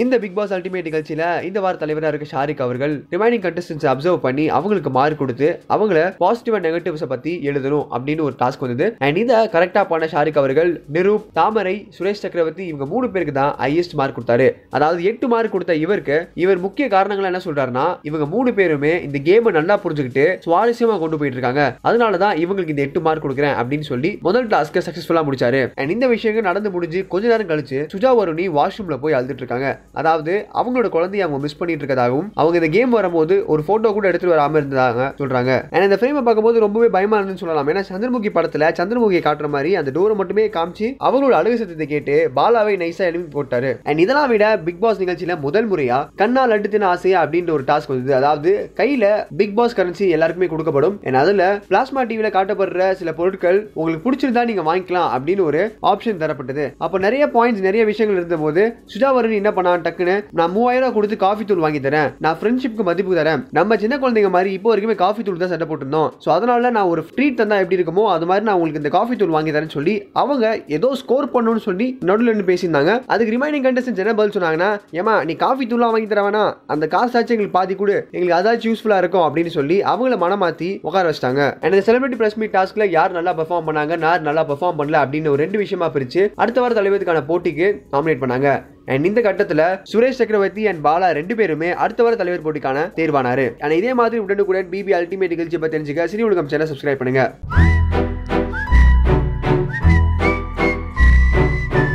இந்த big pass ultimate நிகழ்ச்சியில இந்த வார தலைவராக இருக்க ஷாரிக் அவர்கள் ரிமைனிங் கண்டஸ்டன்ஸ் அப்சர்வ் பண்ணி அவங்களுக்கு மார்க் கொடுத்து அவங்கள பாசிட்டிவ் அண்ட் நெகட்டிவ்ஸை பத்தி எழுதணும் அப்படின்னு ஒரு டாஸ்க் வந்தது. அண்ட் இதை கரெக்டா பண்ண ஷாரிக் அவர்கள் நிரூப் தாமரை சுரேஷ் சக்கரவர்த்தி இவங்க மூணு பேருக்கு தான் ஹையஸ்ட் மார்க் கொடுத்தாரு. அதாவது எட்டு மார்க் கொடுத்த இவருக்கு இவர் முக்கிய காரணங்கள் என்ன சொல்றாருன்னா இவங்க மூணு பேருமே இந்த கேமை நல்லா புரிஞ்சுக்கிட்டு சுவாரஸ்யமா கொண்டு போயிட்டு இருக்காங்க. அதனால தான் இவங்களுக்கு இந்த எட்டு மார்க் கொடுக்குறேன் அப்படின்னு சொல்லி முதல் டாஸ்க்கு சக்சஸ்ஃபுல்லா முடிச்சாரு. அண்ட் இந்த விஷயங்கள் நடந்து முடிஞ்சு கொஞ்ச நேரம் கழிச்சு சுஜா வருணி வாஷ்ரூம்ல போய் அழுதுட்டு இருக்காங்க. அதாவது அவங்களோட குழந்தைய அவங்க மிஸ் பண்ணிட்டு இருக்கதாகவும் அவங்க இந்த கேம் வரும்போது ஒரு போட்டோ கூட எடுத்துட்டு வராம இருந்ததாக சொல்றாங்க. ஏன்னா இந்த ஃப்ரேமை பார்க்கும்போது ரொம்பவே பயமா இருந்துன்னு சொல்லலாம். ஏன்னா சந்திரமுகி படத்துல சந்திரமுகியை காட்டுற மாதிரி அந்த டோரை மட்டுமே காமிச்சு அவங்களோட அழகு சத்தத்தை கேட்டு பாலாவை நைஸா எழுப்பி போட்டாரு. அண்ட் இதெல்லாம் விட பிக் பாஸ் நிகழ்ச்சியில முதல் முறையா கண்ணால் லட்டு தின ஆசையா அப்படின்ற ஒரு டாஸ்க் வந்தது. அதாவது கையில பிக் பாஸ் கரன்சி எல்லாருக்குமே கொடுக்கப்படும். And அதுல பிளாஸ்மா டிவில காட்டப்படுற சில பொருட்கள் உங்களுக்கு பிடிச்சிருந்தா நீங்க வாங்கிக்கலாம் அப்படின்னு ஒரு ஆப்ஷன் தரப்பட்டது. அப்போ நிறைய பாயிண்ட்ஸ் நிறைய விஷயங்கள் இருந்தபோது சுஜாவரன் என்ன நான் டக்குன்னு நான் மூவாயிரம் ரூபாய் கொடுத்து காஃபி தூள் வாங்கி தரேன். நான் ஃப்ரெண்ட்ஷிப்க்கு மதிப்பு தரேன். நம்ம சின்ன குழந்தைங்க மாதிரி இப்போ வரைக்குமே காஃபி தூள் தான் சட்டை போட்டிருந்தோம். ஸோ அதனால நான் ஒரு ட்ரீட் தந்தா எப்படி இருக்குமோ அது மாதிரி நான் உங்களுக்கு இந்த காஃபி தூள் வாங்கி தரேன்னு சொல்லி அவங்க ஏதோ ஸ்கோர் பண்ணணும்னு சொல்லி நடுவில் நின்று பேசியிருந்தாங்க. அதுக்கு ரிமைனிங் கண்டிஷன் என்ன பதில் சொன்னாங்கன்னா ஏமா நீ காஃபி தூள்லாம் வாங்கி தர வேணாம். அந்த காசாச்சும் எங்களுக்கு பாதி கொடு. எங்களுக்கு அதாச்சும் யூஸ்ஃபுல்லாக இருக்கும் அப்படின்னு சொல்லி அவங்கள மனமாத்தி உட்கார வச்சிட்டாங்க. அண்ட் இந்த செலிபிரிட்டி பிரஸ் மீட் டாஸ்க்ல யார் நல்லா பெர்ஃபார்ம் பண்ணாங்க யார் நல்லா பெர்ஃபார்ம் பண்ணல அப்படின்னு ஒரு ரெண்டு விஷயமா பிரிச்சு அடுத்த வார தலைவருக்கான போட்டிக்கு நாமினேட் பண்ணாங்க. அண்ட் இந்த கட்டத்துல சுரேஷ் சக்கரவர்த்தி அண்ட் பாலா ரெண்டு பேருமே அடுத்த வார தலைவர் போட்டிக்கான தேர்வானாரு. அண்ட் இதே மாதிரி உடனுக்குடன் பிபி அல்டிமேட் நிகழ்ச்சி பத்தி தெரிஞ்சுக்க சினி உலகம் சேனல் சப்ஸ்கிரைப் பண்ணுங்க.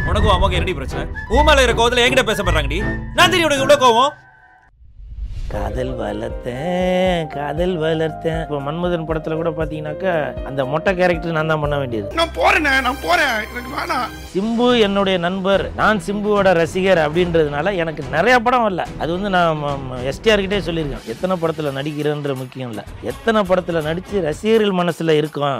உனக்கும் அம்மாக்கு என்னடி பிரச்சனை? ஊமால மேல இருக்கிற கோவத்துல என்கிட்ட பேச போறாங்கடி நான் தெரியும் உனக்கு இவ்வளவு கோவம். காதல் வளர்த்தேன் காதல் வளர்த்தேன். இப்போ மன்மதன் படத்துல கூட பாத்தீங்கன்னாக்கா அந்த மொட்டை கேரக்டர் நான் தான் பண்ண வேண்டியது. நான் போறேனே நான் போறேன். எனக்கு வேணாம். சிம்பு என்னுடைய நண்பர். நான் சிம்புவோட ரசிகர் அப்படின்றதுனால எனக்கு நிறைய படம் வரல. அது வந்து நான் எஸ்டிஆர் கிட்டே சொல்லியிருக்கேன். எத்தனை படத்துல நடிக்கிறேன்ற முக்கியம் இல்லை. எத்தனை படத்துல நடிச்சு ரசிகர்கள் மனசுல இருக்கும்?